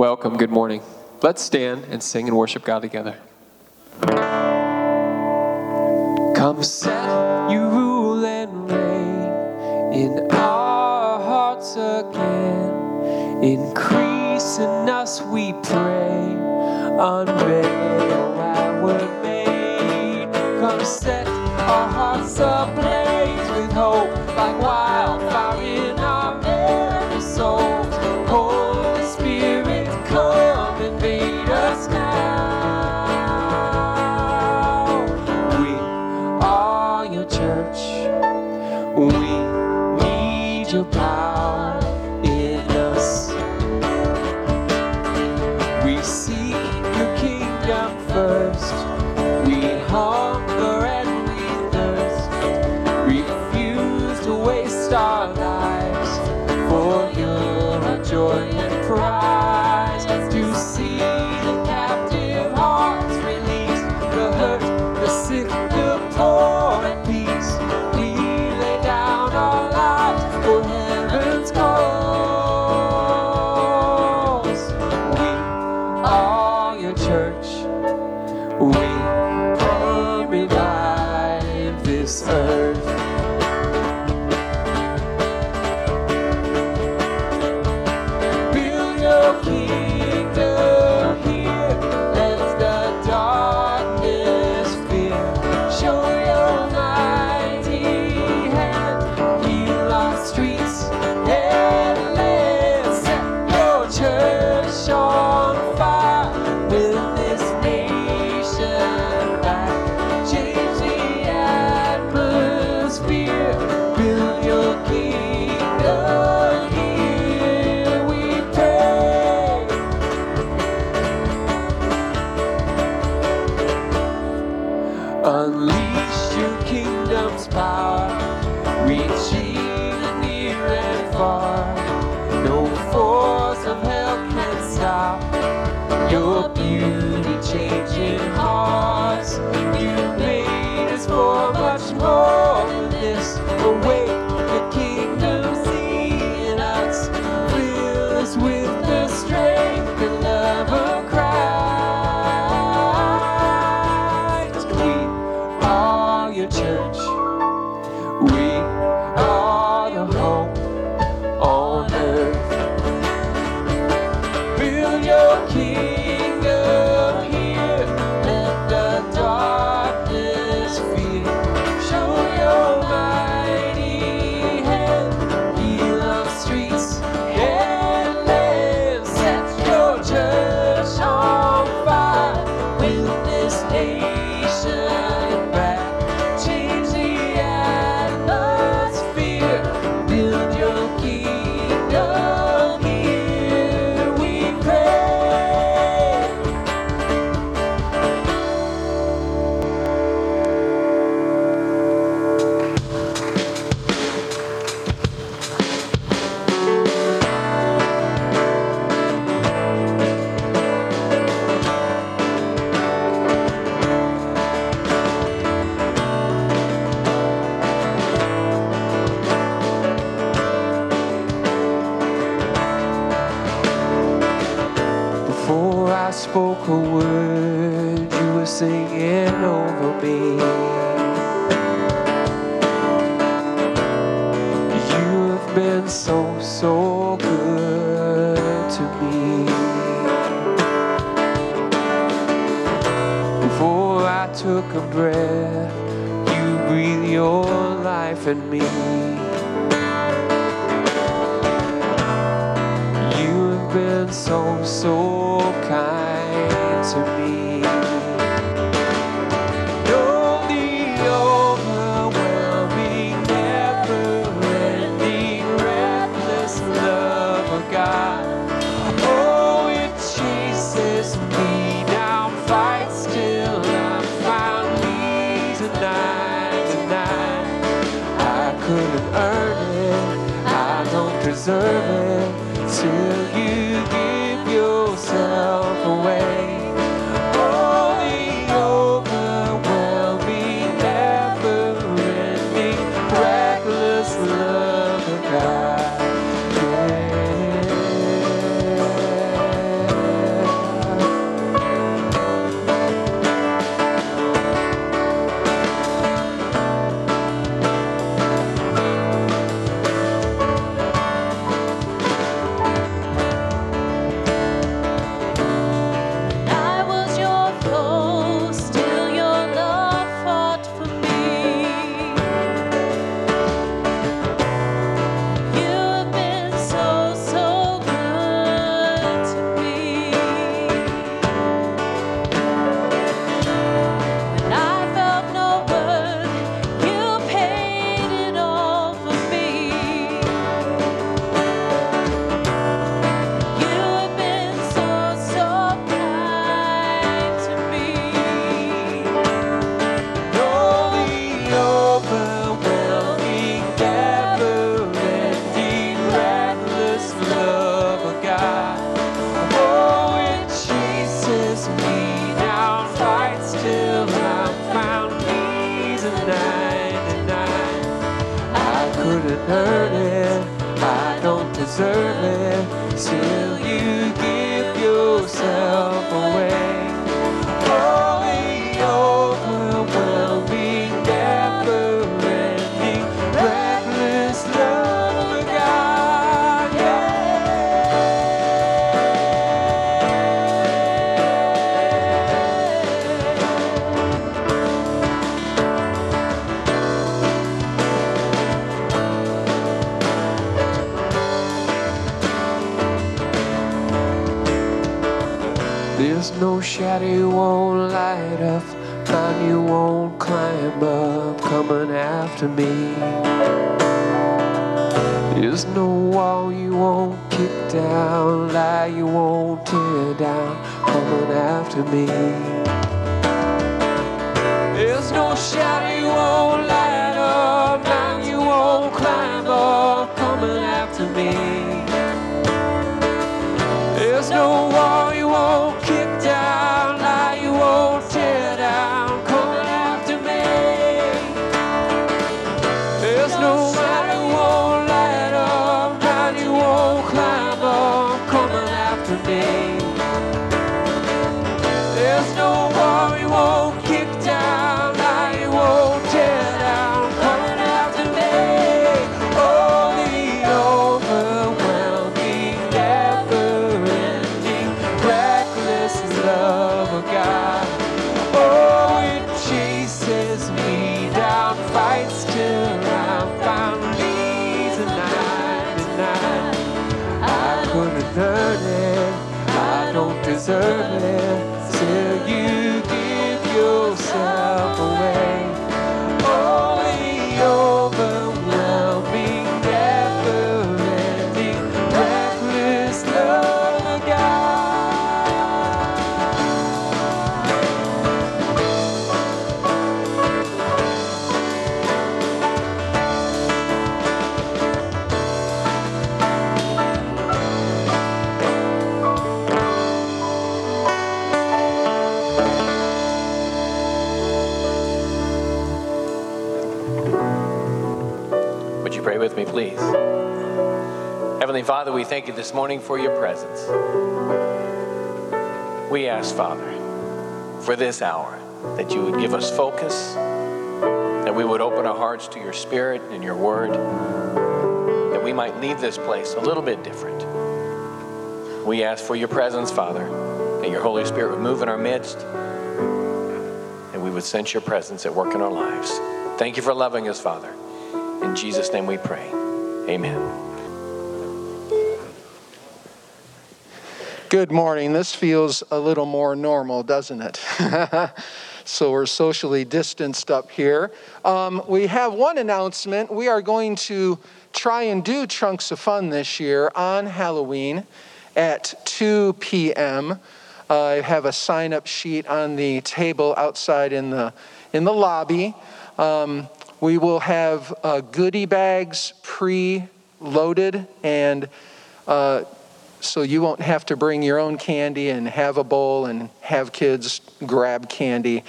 Welcome. Good morning. Let's stand and sing and worship God together. Come set you rule and reign in our hearts again. Increase in us, we pray. Unveil our we're made. Come set our hearts ablaze with hope. After me. There's no wall you won't kick down, lie you won't tear down, coming after me. Deserve it. We thank you this morning for your presence. We ask, Father, for this hour, that you would give us focus, that we would open our hearts to your spirit and your word, that we might leave this place a little bit different. We ask for your presence, Father, that your Holy Spirit would move in our midst, and we would sense your presence at work in our lives. Thank you for loving us, Father. In Jesus' name we pray. Amen. Good morning. This feels a little more normal, doesn't it? so we're socially distanced up here. Um, we have one announcement. We are going to try and do Chunks of Fun this year on Halloween at 2 p.m. I have a sign up sheet on the table outside in the, in the lobby. Um, we will have uh, goodie bags pre loaded and uh, so you won't have to bring your own candy and have a bowl and have kids grab candy.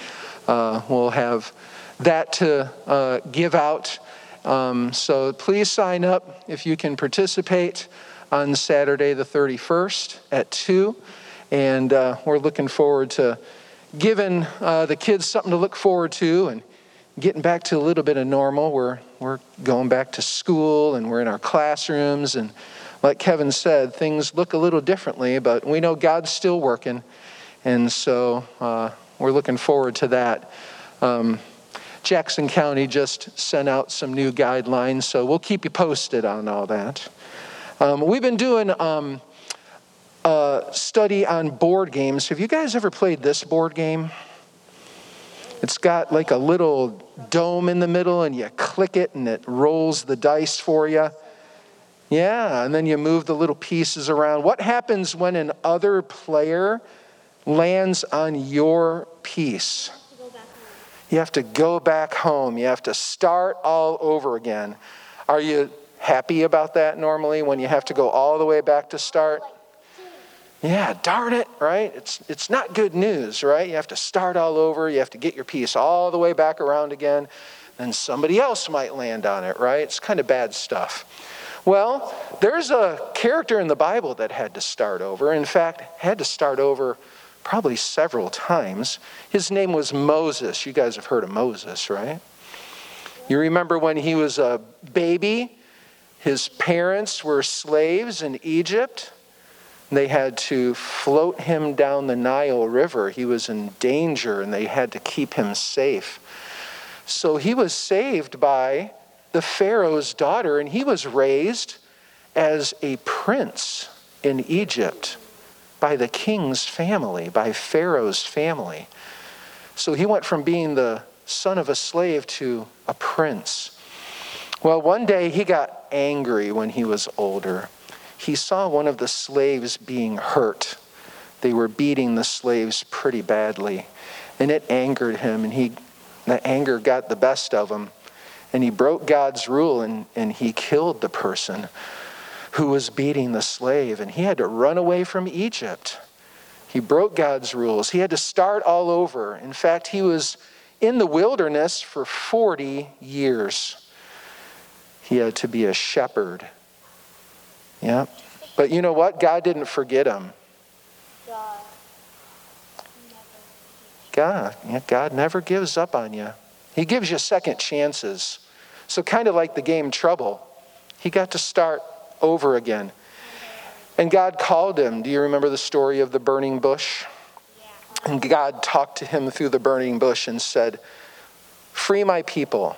Uh, we'll have that to uh, give out. Um, so please sign up if you can participate on Saturday the 31st at 2. And uh, we're looking forward to giving uh, the kids something to look forward to and getting back to a little bit of normal. We're, we're going back to school and we're in our classrooms and like Kevin said, things look a little differently, but we know God's still working. And so uh, we're looking forward to that. Um, Jackson County just sent out some new guidelines, so we'll keep you posted on all that. Um, we've been doing um, a study on board games. Have you guys ever played this board game? It's got like a little dome in the middle, and you click it, and it rolls the dice for you. Yeah, and then you move the little pieces around. What happens when an other player lands on your piece? You have to go back home. You have to start all over again. Are you happy about that normally when you have to go all the way back to start? Yeah, darn it, right? It's, it's not good news, right? You have to start all over. You have to get your piece all the way back around again. then somebody else might land on it, right? It's kind of bad stuff. Well, there's a character in the Bible that had to start over. In fact, had to start over probably several times. His name was Moses. You guys have heard of Moses, right? You remember when he was a baby, his parents were slaves in Egypt. They had to float him down the Nile River. He was in danger and they had to keep him safe. So he was saved by the Pharaoh's daughter and he was raised as a prince in Egypt by the king's family, by Pharaoh's family. So he went from being the son of a slave to a prince. Well, one day he got angry when he was older. He saw one of the slaves being hurt. They were beating the slaves pretty badly, and it angered him, and he, the anger got the best of him. And he broke God's rule and, and he killed the person who was beating the slave, and he had to run away from Egypt. He broke God's rules. He had to start all over. In fact, he was in the wilderness for 40 years. He had to be a shepherd. Yeah. But you know what? God didn't forget him. God, yeah, God never gives up on you. He gives you second chances. So, kind of like the game Trouble, he got to start over again. And God called him. Do you remember the story of the burning bush? And God talked to him through the burning bush and said, Free my people.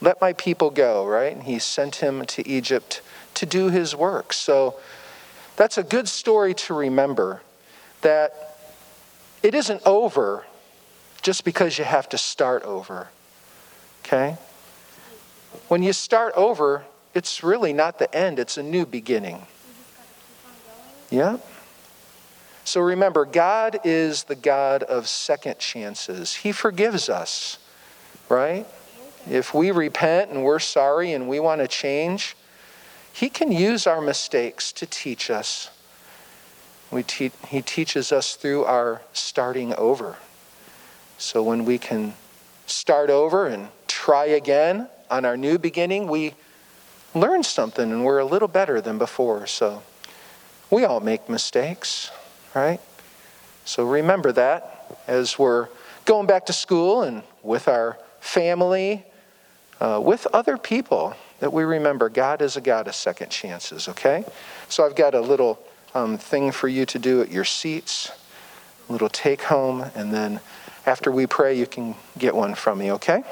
Let my people go, right? And he sent him to Egypt to do his work. So that's a good story to remember that it isn't over just because you have to start over. Okay? When you start over, it's really not the end, it's a new beginning. Yeah? So remember, God is the God of second chances. He forgives us, right? If we repent and we're sorry and we want to change, He can use our mistakes to teach us. Te- he teaches us through our starting over. So when we can start over and try again on our new beginning, we learn something and we're a little better than before. So we all make mistakes, right? So remember that as we're going back to school and with our family, uh, with other people, that we remember God is a God of second chances, okay? So I've got a little um, thing for you to do at your seats, a little take home, and then after we pray, you can get one from me, okay?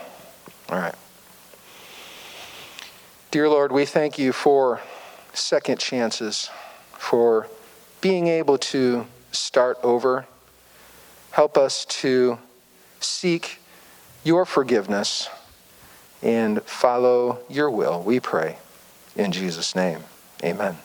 All right. Dear Lord, we thank you for second chances, for being able to start over. Help us to seek your forgiveness and follow your will, we pray. In Jesus' name, amen.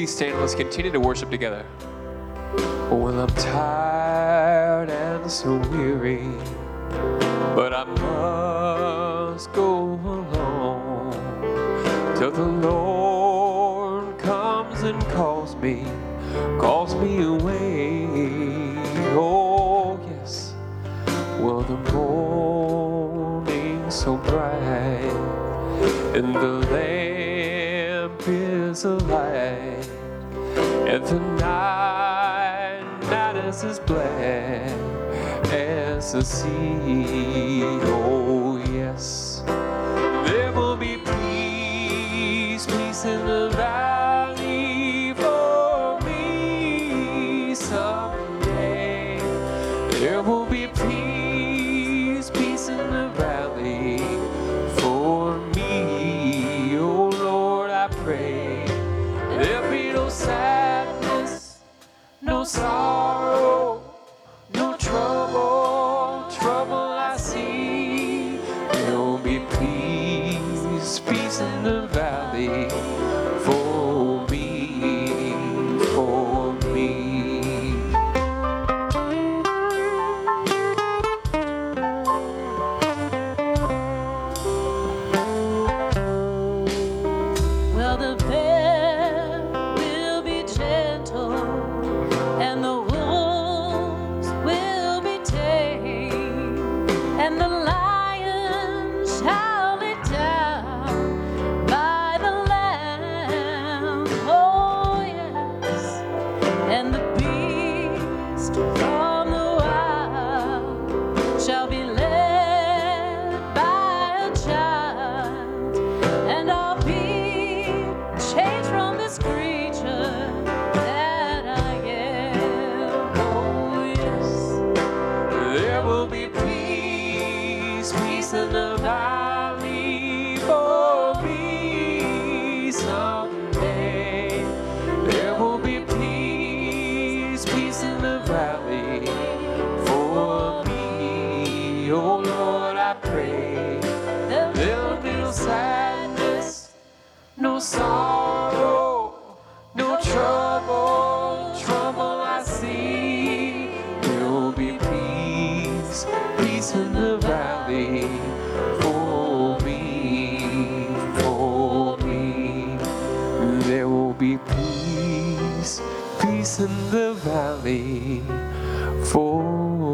Please stand. Let's continue to worship together. Well, I'm tired and so weary, but I must go along till the Lord comes and calls me, calls me away. Oh, yes. Well, the morning's so bright, and the lamp is alight, and the night just as black as the sea. Oh, for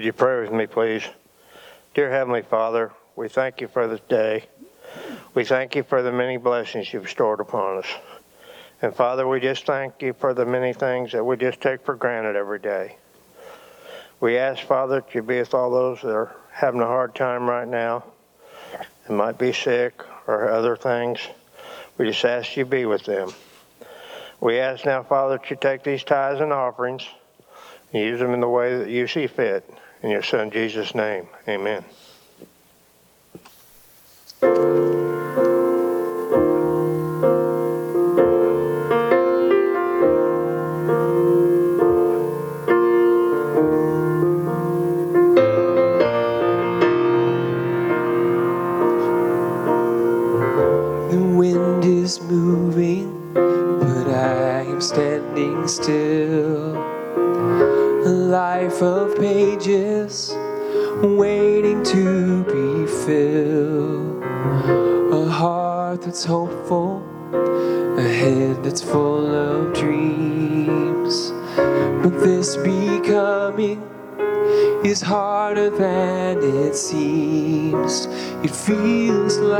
Would you pray with me, please? Dear Heavenly Father, we thank you for this day. We thank you for the many blessings you've stored upon us. And Father, we just thank you for the many things that we just take for granted every day. We ask, Father, that you be with all those that are having a hard time right now and might be sick or other things. We just ask you be with them. We ask now, Father, that you take these tithes and offerings and use them in the way that you see fit. In your Son, Jesus' name, amen. Seems. It feels like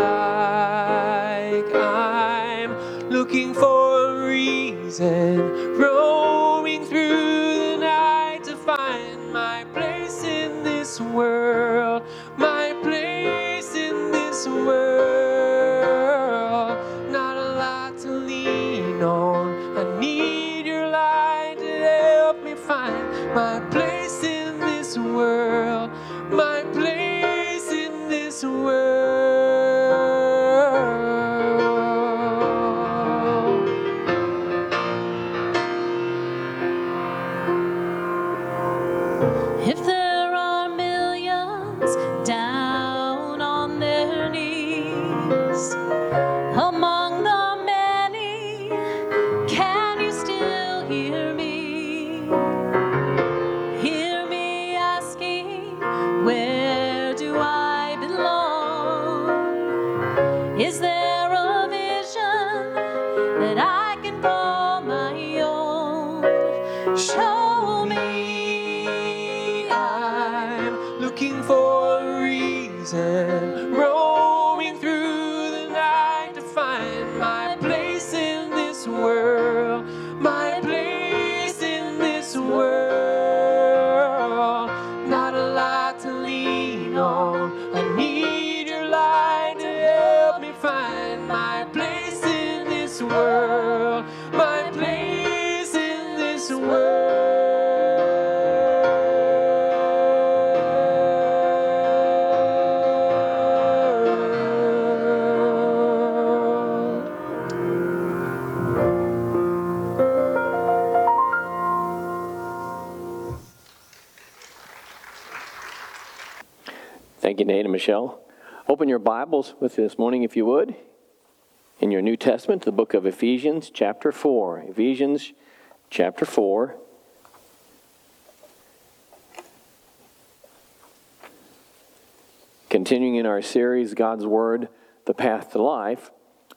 Michelle. Open your Bibles with this morning, if you would, in your New Testament, the book of Ephesians, chapter 4. Ephesians, chapter 4. Continuing in our series, God's Word, the Path to Life,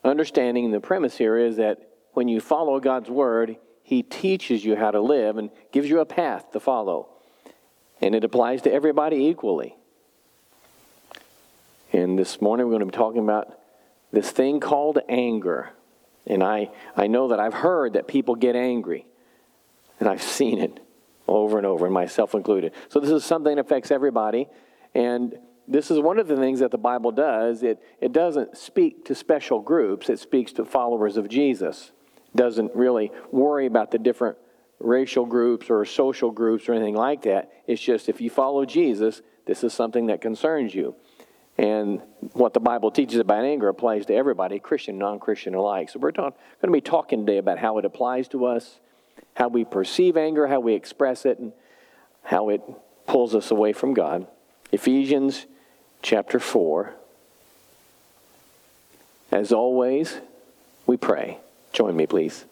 understanding the premise here is that when you follow God's Word, He teaches you how to live and gives you a path to follow. And it applies to everybody equally. And this morning we're going to be talking about this thing called anger. And I, I know that I've heard that people get angry. And I've seen it over and over, and myself included. So this is something that affects everybody. And this is one of the things that the Bible does. It, it doesn't speak to special groups, it speaks to followers of Jesus. It doesn't really worry about the different racial groups or social groups or anything like that. It's just if you follow Jesus, this is something that concerns you. And what the Bible teaches about anger applies to everybody, Christian, non Christian alike. So we're talk, going to be talking today about how it applies to us, how we perceive anger, how we express it, and how it pulls us away from God. Ephesians chapter 4. As always, we pray. Join me, please.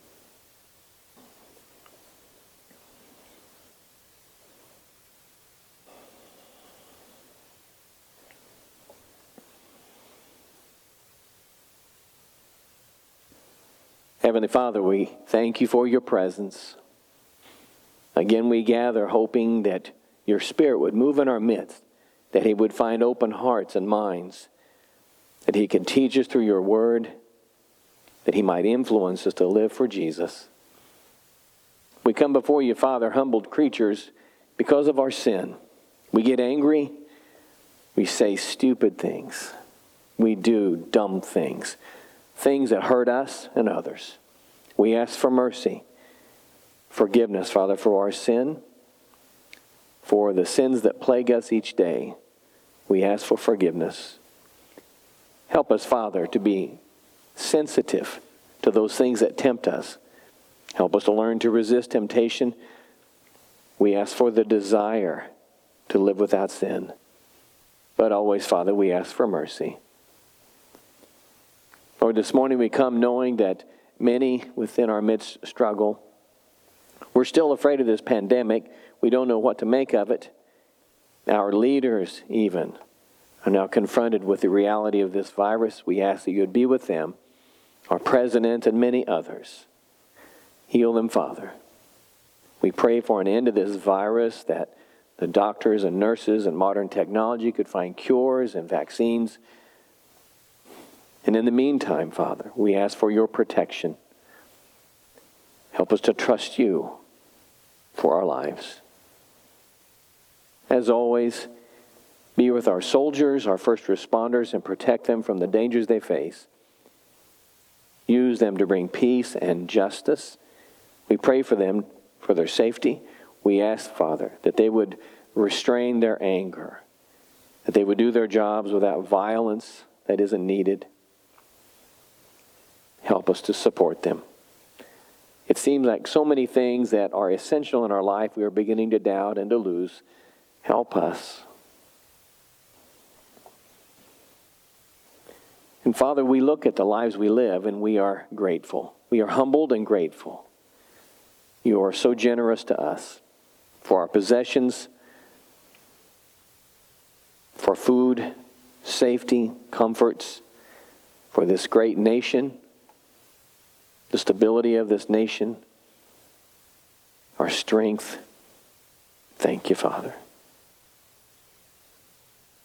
Heavenly Father, we thank you for your presence. Again, we gather hoping that your Spirit would move in our midst, that He would find open hearts and minds, that He can teach us through your word, that He might influence us to live for Jesus. We come before you, Father, humbled creatures because of our sin. We get angry. We say stupid things. We do dumb things, things that hurt us and others. We ask for mercy, forgiveness, Father, for our sin, for the sins that plague us each day. We ask for forgiveness. Help us, Father, to be sensitive to those things that tempt us. Help us to learn to resist temptation. We ask for the desire to live without sin. But always, Father, we ask for mercy. Lord, this morning we come knowing that many within our midst struggle. We're still afraid of this pandemic. We don't know what to make of it. Our leaders, even, are now confronted with the reality of this virus. We ask that you would be with them, our president, and many others. Heal them, Father. We pray for an end to this virus, that the doctors and nurses and modern technology could find cures and vaccines. And in the meantime, Father, we ask for your protection. Help us to trust you for our lives. As always, be with our soldiers, our first responders, and protect them from the dangers they face. Use them to bring peace and justice. We pray for them, for their safety. We ask, Father, that they would restrain their anger, that they would do their jobs without violence that isn't needed. Help us to support them. It seems like so many things that are essential in our life we are beginning to doubt and to lose. Help us. And Father, we look at the lives we live and we are grateful. We are humbled and grateful. You are so generous to us for our possessions, for food, safety, comforts, for this great nation, the stability of this nation, our strength. Thank you, Father.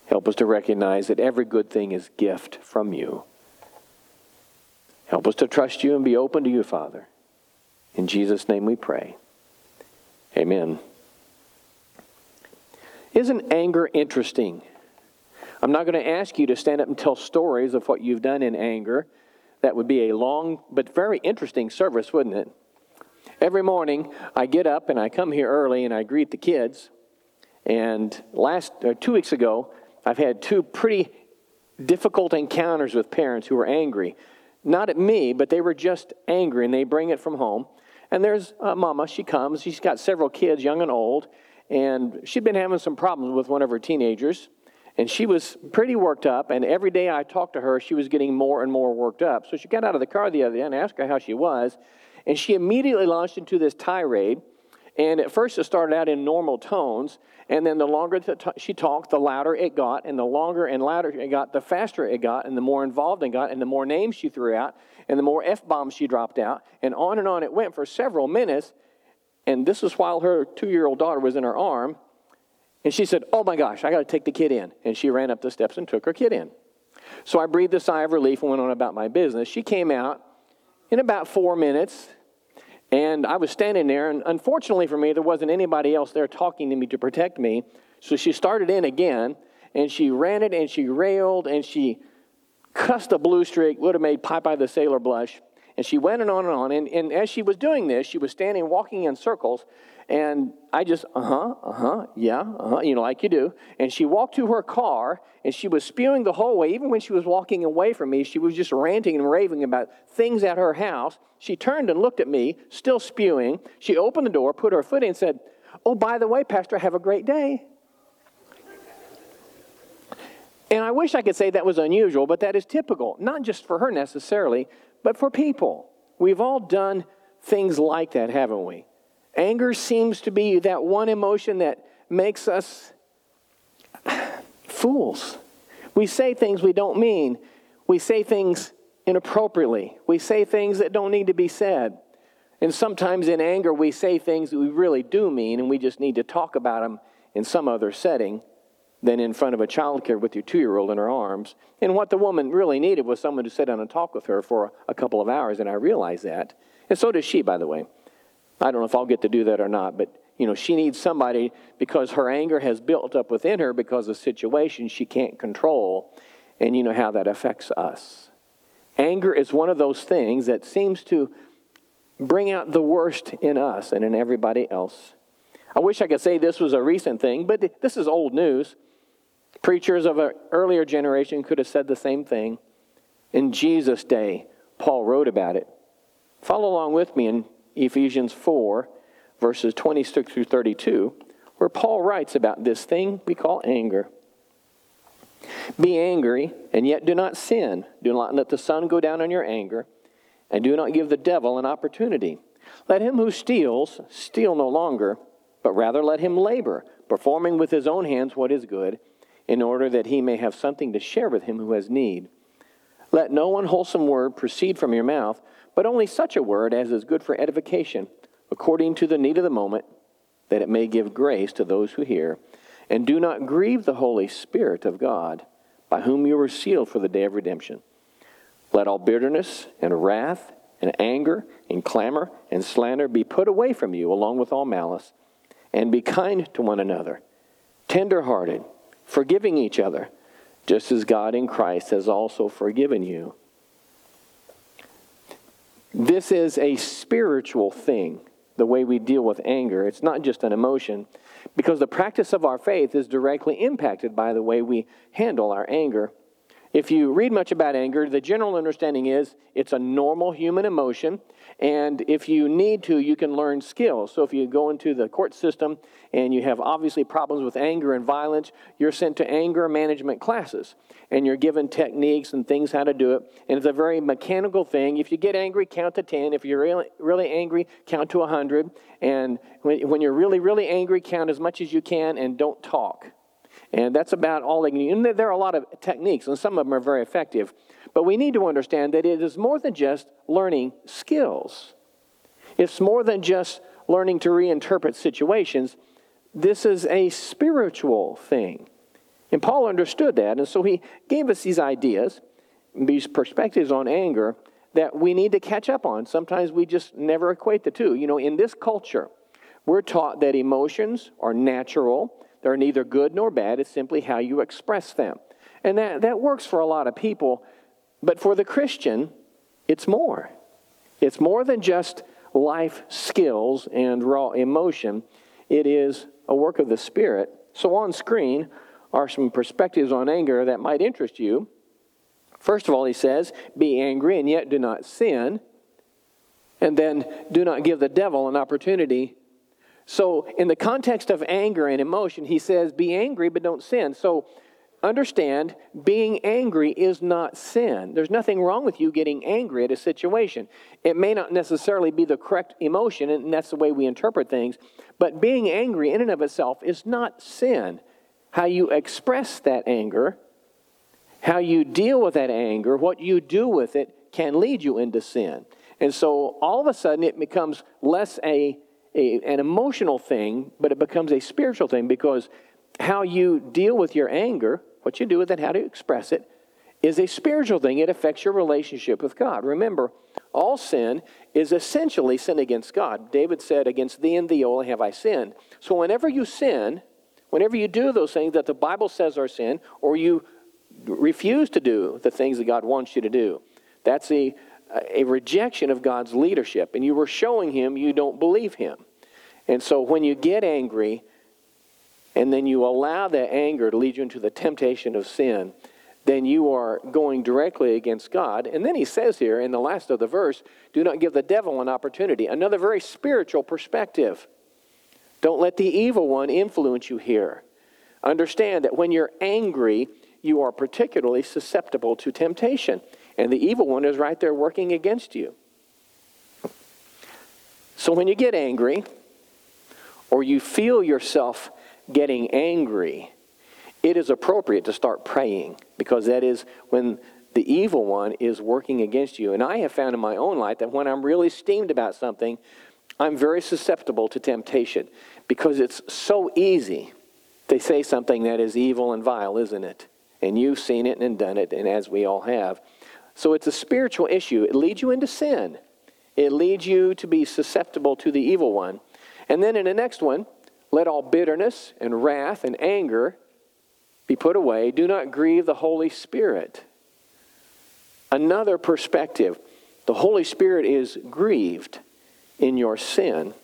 Help us to recognize that every good thing is gift from you. Help us to trust you and be open to you, Father. In Jesus' name we pray. Amen. Isn't anger interesting? I'm not going to ask you to stand up and tell stories of what you've done in anger. That would be a long but very interesting service, wouldn't it? Every morning I get up and I come here early and I greet the kids. And last uh, two weeks ago, I've had two pretty difficult encounters with parents who were angry. Not at me, but they were just angry and they bring it from home. And there's a mama, she comes, she's got several kids, young and old, and she'd been having some problems with one of her teenagers. And she was pretty worked up, and every day I talked to her, she was getting more and more worked up. So she got out of the car the other day and asked her how she was, and she immediately launched into this tirade. And at first, it started out in normal tones, and then the longer she talked, the louder it got, and the longer and louder it got, the faster it got, and the more involved it got, and the more names she threw out, and the more F bombs she dropped out, and on and on it went for several minutes. And this was while her two year old daughter was in her arm. And she said, Oh my gosh, I got to take the kid in. And she ran up the steps and took her kid in. So I breathed a sigh of relief and went on about my business. She came out in about four minutes, and I was standing there. And unfortunately for me, there wasn't anybody else there talking to me to protect me. So she started in again, and she ran it, and she railed, and she cussed a blue streak, would have made Popeye the Sailor blush. And she went and on and on. And, and as she was doing this, she was standing walking in circles. And I just, uh huh, uh huh, yeah, uh huh, you know, like you do. And she walked to her car and she was spewing the whole way. Even when she was walking away from me, she was just ranting and raving about things at her house. She turned and looked at me, still spewing. She opened the door, put her foot in, and said, Oh, by the way, Pastor, have a great day. And I wish I could say that was unusual, but that is typical, not just for her necessarily, but for people. We've all done things like that, haven't we? Anger seems to be that one emotion that makes us fools. We say things we don't mean. We say things inappropriately. We say things that don't need to be said. And sometimes in anger, we say things that we really do mean, and we just need to talk about them in some other setting than in front of a child care with your two year old in her arms. And what the woman really needed was someone to sit down and talk with her for a couple of hours, and I realize that. And so does she, by the way. I don't know if I'll get to do that or not, but you know, she needs somebody because her anger has built up within her because of situations she can't control. And you know how that affects us. Anger is one of those things that seems to bring out the worst in us and in everybody else. I wish I could say this was a recent thing, but this is old news. Preachers of an earlier generation could have said the same thing. In Jesus' day, Paul wrote about it. Follow along with me in Ephesians 4, verses 26 through 32, where Paul writes about this thing we call anger. Be angry, and yet do not sin. Do not let the sun go down on your anger, and do not give the devil an opportunity. Let him who steals steal no longer, but rather let him labor, performing with his own hands what is good, in order that he may have something to share with him who has need. Let no unwholesome word proceed from your mouth, but only such a word as is good for edification, according to the need of the moment, that it may give grace to those who hear. And do not grieve the Holy Spirit of God, by whom you were sealed for the day of redemption. Let all bitterness and wrath and anger and clamor and slander be put away from you, along with all malice. And be kind to one another, tender hearted, forgiving each other, just as God in Christ has also forgiven you. This is a spiritual thing, the way we deal with anger. It's not just an emotion, because the practice of our faith is directly impacted by the way we handle our anger. If you read much about anger, the general understanding is it's a normal human emotion. And if you need to, you can learn skills. So if you go into the court system and you have obviously problems with anger and violence, you're sent to anger management classes. And you're given techniques and things how to do it. And it's a very mechanical thing. If you get angry, count to 10. If you're really, really angry, count to 100. And when, when you're really, really angry, count as much as you can and don't talk. And that's about all they can do. And there are a lot of techniques, and some of them are very effective. But we need to understand that it is more than just learning skills, it's more than just learning to reinterpret situations. This is a spiritual thing. And Paul understood that. And so he gave us these ideas, these perspectives on anger that we need to catch up on. Sometimes we just never equate the two. You know, in this culture, we're taught that emotions are natural they're neither good nor bad, it's simply how you express them. And that, that works for a lot of people, but for the Christian, it's more. It's more than just life skills and raw emotion, it is a work of the Spirit. So, on screen are some perspectives on anger that might interest you. First of all, he says, Be angry and yet do not sin. And then, do not give the devil an opportunity so, in the context of anger and emotion, he says, Be angry, but don't sin. So, understand, being angry is not sin. There's nothing wrong with you getting angry at a situation. It may not necessarily be the correct emotion, and that's the way we interpret things, but being angry in and of itself is not sin. How you express that anger, how you deal with that anger, what you do with it can lead you into sin. And so all of a sudden it becomes less a a, an emotional thing, but it becomes a spiritual thing because how you deal with your anger, what you do with it, how to express it, is a spiritual thing. It affects your relationship with God. Remember, all sin is essentially sin against God. David said, Against thee and thee only have I sinned. So whenever you sin, whenever you do those things that the Bible says are sin, or you refuse to do the things that God wants you to do, that's a, a rejection of God's leadership. And you were showing him you don't believe him. And so when you get angry, and then you allow that anger to lead you into the temptation of sin, then you are going directly against God. And then he says here in the last of the verse, do not give the devil an opportunity. Another very spiritual perspective. Don't let the evil one influence you here. Understand that when you're angry, you are particularly susceptible to temptation. And the evil one is right there working against you. So when you get angry, or you feel yourself getting angry, it is appropriate to start praying because that is when the evil one is working against you. And I have found in my own life that when I'm really steamed about something, I'm very susceptible to temptation because it's so easy They say something that is evil and vile, isn't it? And you've seen it and done it, and as we all have. So it's a spiritual issue. It leads you into sin, it leads you to be susceptible to the evil one. And then in the next one, let all bitterness and wrath and anger be put away. Do not grieve the Holy Spirit. Another perspective the Holy Spirit is grieved in your sin.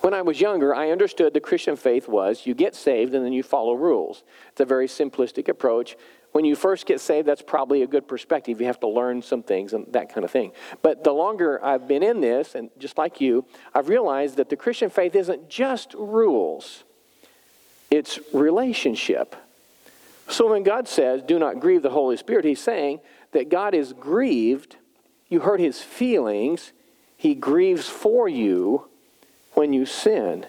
When I was younger, I understood the Christian faith was you get saved and then you follow rules. It's a very simplistic approach. When you first get saved, that's probably a good perspective. You have to learn some things and that kind of thing. But the longer I've been in this, and just like you, I've realized that the Christian faith isn't just rules, it's relationship. So when God says, do not grieve the Holy Spirit, He's saying that God is grieved. You hurt His feelings. He grieves for you when you sin.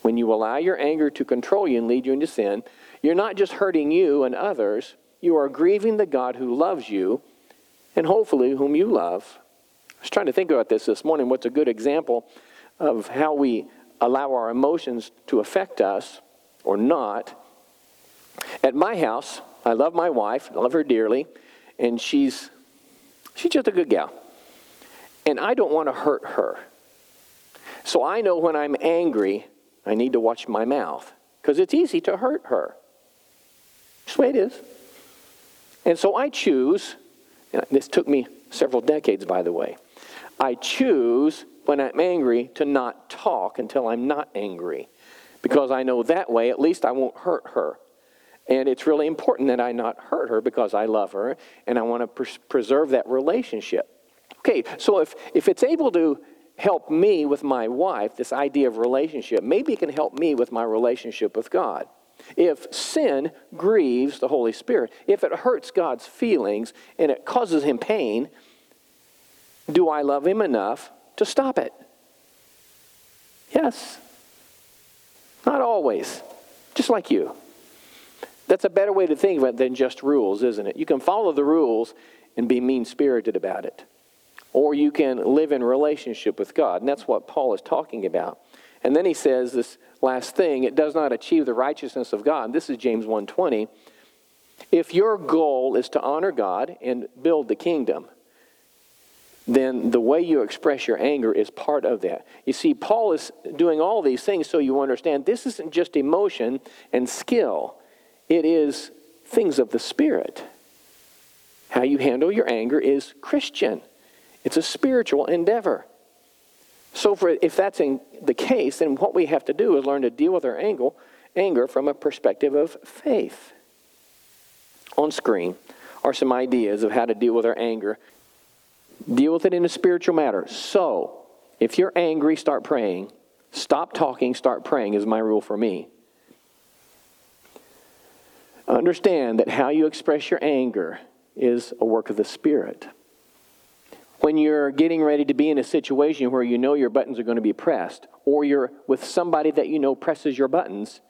When you allow your anger to control you and lead you into sin, you're not just hurting you and others, you are grieving the God who loves you and hopefully whom you love. I was trying to think about this this morning. What's a good example of how we allow our emotions to affect us or not? At my house, I love my wife, I love her dearly, and she's she's just a good gal. And I don't want to hurt her. So I know when I'm angry, I need to watch my mouth because it's easy to hurt her. That's the way it is. And so I choose, this took me several decades, by the way. I choose when I'm angry to not talk until I'm not angry because I know that way at least I won't hurt her. And it's really important that I not hurt her because I love her and I want to pres- preserve that relationship. Okay, so if, if it's able to help me with my wife, this idea of relationship, maybe it can help me with my relationship with God. If sin grieves the Holy Spirit, if it hurts God's feelings and it causes him pain, do I love him enough to stop it? Yes. Not always. Just like you. That's a better way to think of it than just rules, isn't it? You can follow the rules and be mean spirited about it. Or you can live in relationship with God. And that's what Paul is talking about. And then he says this last thing, it does not achieve the righteousness of God. This is James 1:20. If your goal is to honor God and build the kingdom, then the way you express your anger is part of that. You see, Paul is doing all these things so you understand this isn't just emotion and skill, it is things of the Spirit. How you handle your anger is Christian, it's a spiritual endeavor. So, for, if that's in the case, then what we have to do is learn to deal with our angle, anger from a perspective of faith. On screen are some ideas of how to deal with our anger. Deal with it in a spiritual matter. So, if you're angry, start praying. Stop talking, start praying, is my rule for me. Understand that how you express your anger is a work of the Spirit when you're getting ready to be in a situation where you know your buttons are going to be pressed, or you're with somebody that you know presses your buttons,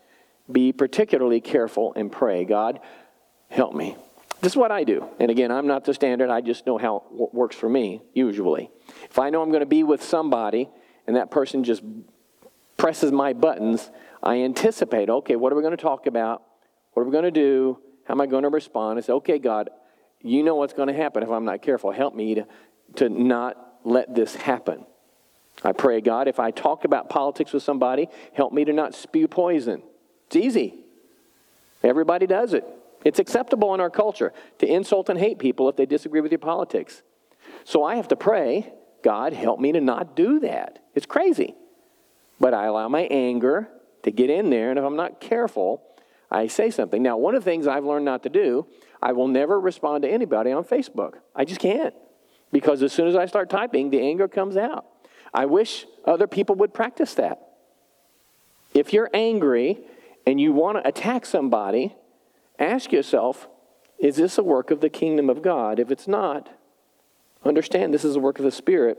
be particularly careful and pray, God, help me. This is what I do. And again, I'm not the standard, I just know how it works for me, usually. If I know I'm going to be with somebody and that person just presses my buttons, I anticipate, okay, what are we going to talk about? What are we going to do? How am I going to respond? I say, okay, God, you know what's going to happen if I'm not careful. Help me to to not let this happen. I pray, God, if I talk about politics with somebody, help me to not spew poison. It's easy. Everybody does it. It's acceptable in our culture to insult and hate people if they disagree with your politics. So I have to pray, God, help me to not do that. It's crazy. But I allow my anger to get in there, and if I'm not careful, I say something. Now, one of the things I've learned not to do, I will never respond to anybody on Facebook. I just can't because as soon as I start typing, the anger comes out. I wish other people would practice that. If you're angry and you want to attack somebody, ask yourself, is this a work of the kingdom of God? If it's not, understand this is a work of the Spirit.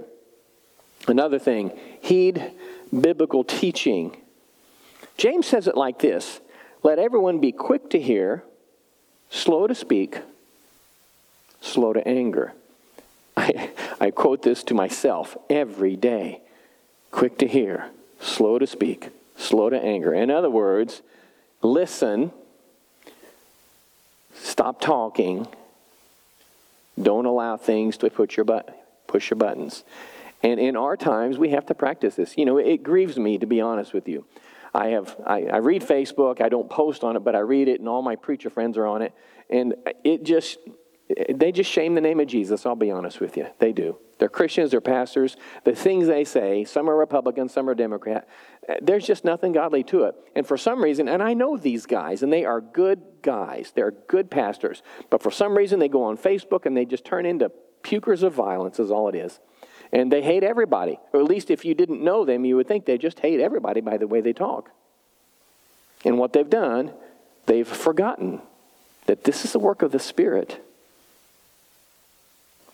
Another thing, heed biblical teaching. James says it like this Let everyone be quick to hear, slow to speak, slow to anger. I, quote this to myself every day quick to hear, slow to speak, slow to anger. In other words, listen, stop talking, don't allow things to push your, but, push your buttons. And in our times, we have to practice this. You know, it grieves me, to be honest with you. I have I, I, read Facebook. I don't post on it, but I read it, and all my preacher friends are on it. And it just they just shame the name of Jesus. I'll be honest with you, they do. They're Christians, they're pastors. The things they say, some are Republican, some are Democrat. There's just nothing godly to it. And for some reason, and I know these guys, and they are good guys. They're good pastors. But for some reason, they go on Facebook and they just turn into pukers of violence. Is all it is. And they hate everybody. Or at least if you didn't know them, you would think they just hate everybody by the way they talk. And what they've done, they've forgotten that this is the work of the Spirit.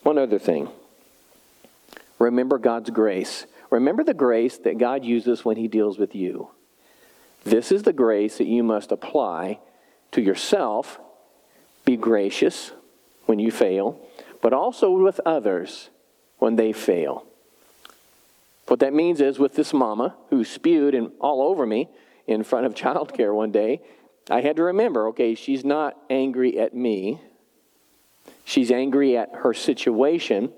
One other thing remember God's grace. Remember the grace that God uses when He deals with you. This is the grace that you must apply to yourself. Be gracious when you fail, but also with others when they fail. What that means is with this mama who spewed and all over me in front of childcare one day, I had to remember okay, she's not angry at me. She's angry at her situation,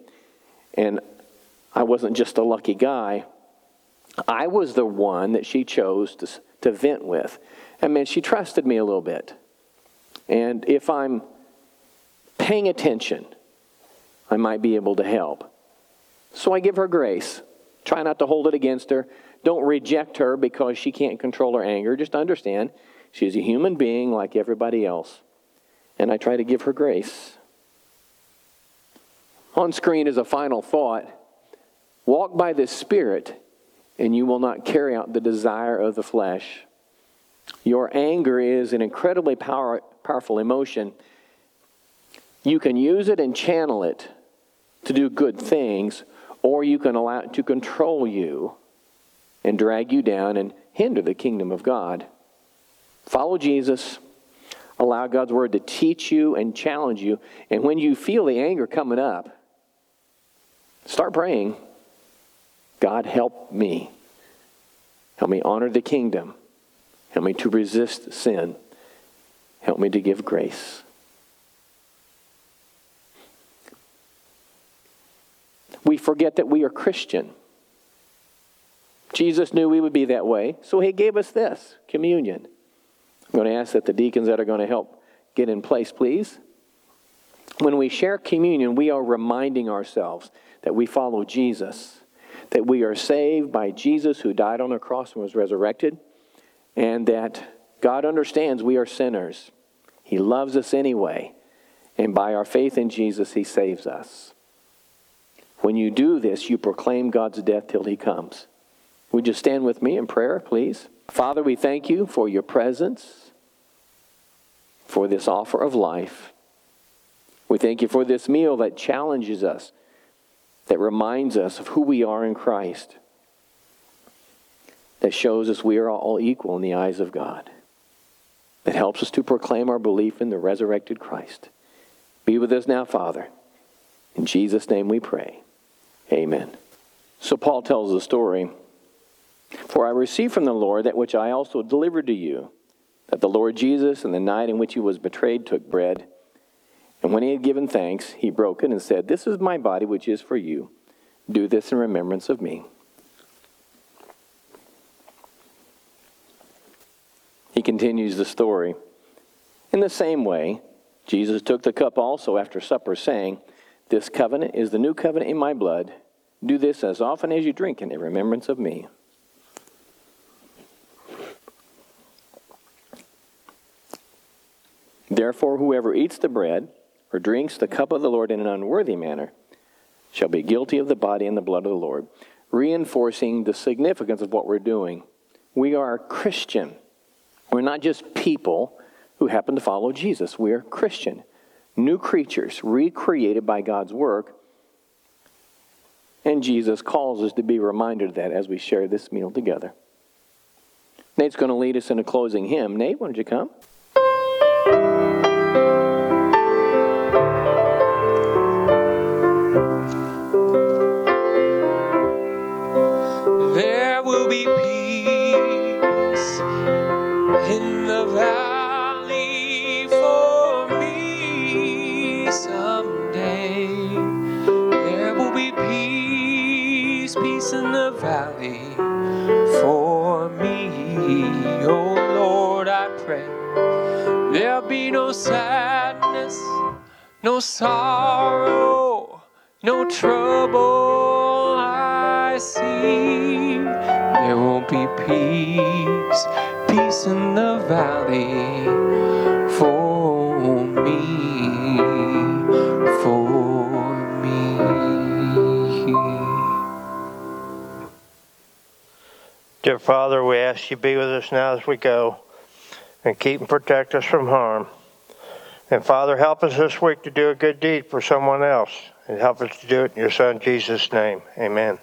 and I wasn't just a lucky guy. I was the one that she chose to, to vent with. I mean, she trusted me a little bit. And if I'm paying attention, I might be able to help. So I give her grace. Try not to hold it against her. Don't reject her because she can't control her anger. Just understand she's a human being like everybody else. And I try to give her grace. On screen is a final thought walk by the Spirit, and you will not carry out the desire of the flesh. Your anger is an incredibly power, powerful emotion. You can use it and channel it to do good things, or you can allow it to control you and drag you down and hinder the kingdom of God. Follow Jesus. Allow God's word to teach you and challenge you. And when you feel the anger coming up, start praying. God, help me. Help me honor the kingdom. Help me to resist sin. Help me to give grace. we forget that we are Christian. Jesus knew we would be that way, so he gave us this communion. I'm going to ask that the deacons that are going to help get in place, please. When we share communion, we are reminding ourselves that we follow Jesus, that we are saved by Jesus who died on a cross and was resurrected, and that God understands we are sinners. He loves us anyway, and by our faith in Jesus, He saves us. When you do this, you proclaim God's death till he comes. Would you stand with me in prayer, please? Father, we thank you for your presence, for this offer of life. We thank you for this meal that challenges us, that reminds us of who we are in Christ, that shows us we are all equal in the eyes of God, that helps us to proclaim our belief in the resurrected Christ. Be with us now, Father. In Jesus' name we pray. Amen. So Paul tells the story For I received from the Lord that which I also delivered to you, that the Lord Jesus, in the night in which he was betrayed, took bread. And when he had given thanks, he broke it and said, This is my body, which is for you. Do this in remembrance of me. He continues the story. In the same way, Jesus took the cup also after supper, saying, this covenant is the new covenant in my blood. Do this as often as you drink it in remembrance of me. Therefore, whoever eats the bread or drinks the cup of the Lord in an unworthy manner shall be guilty of the body and the blood of the Lord, reinforcing the significance of what we're doing. We are Christian. We're not just people who happen to follow Jesus. We are Christian new creatures, recreated by God's work. And Jesus calls us to be reminded of that as we share this meal together. Nate's going to lead us in a closing hymn. Nate, why don't you come? No sadness, no sorrow, no trouble I see. There won't be peace, peace in the valley for me, for me. Dear Father, we ask you be with us now as we go and keep and protect us from harm. And Father, help us this week to do a good deed for someone else and help us to do it in your Son Jesus' name. Amen.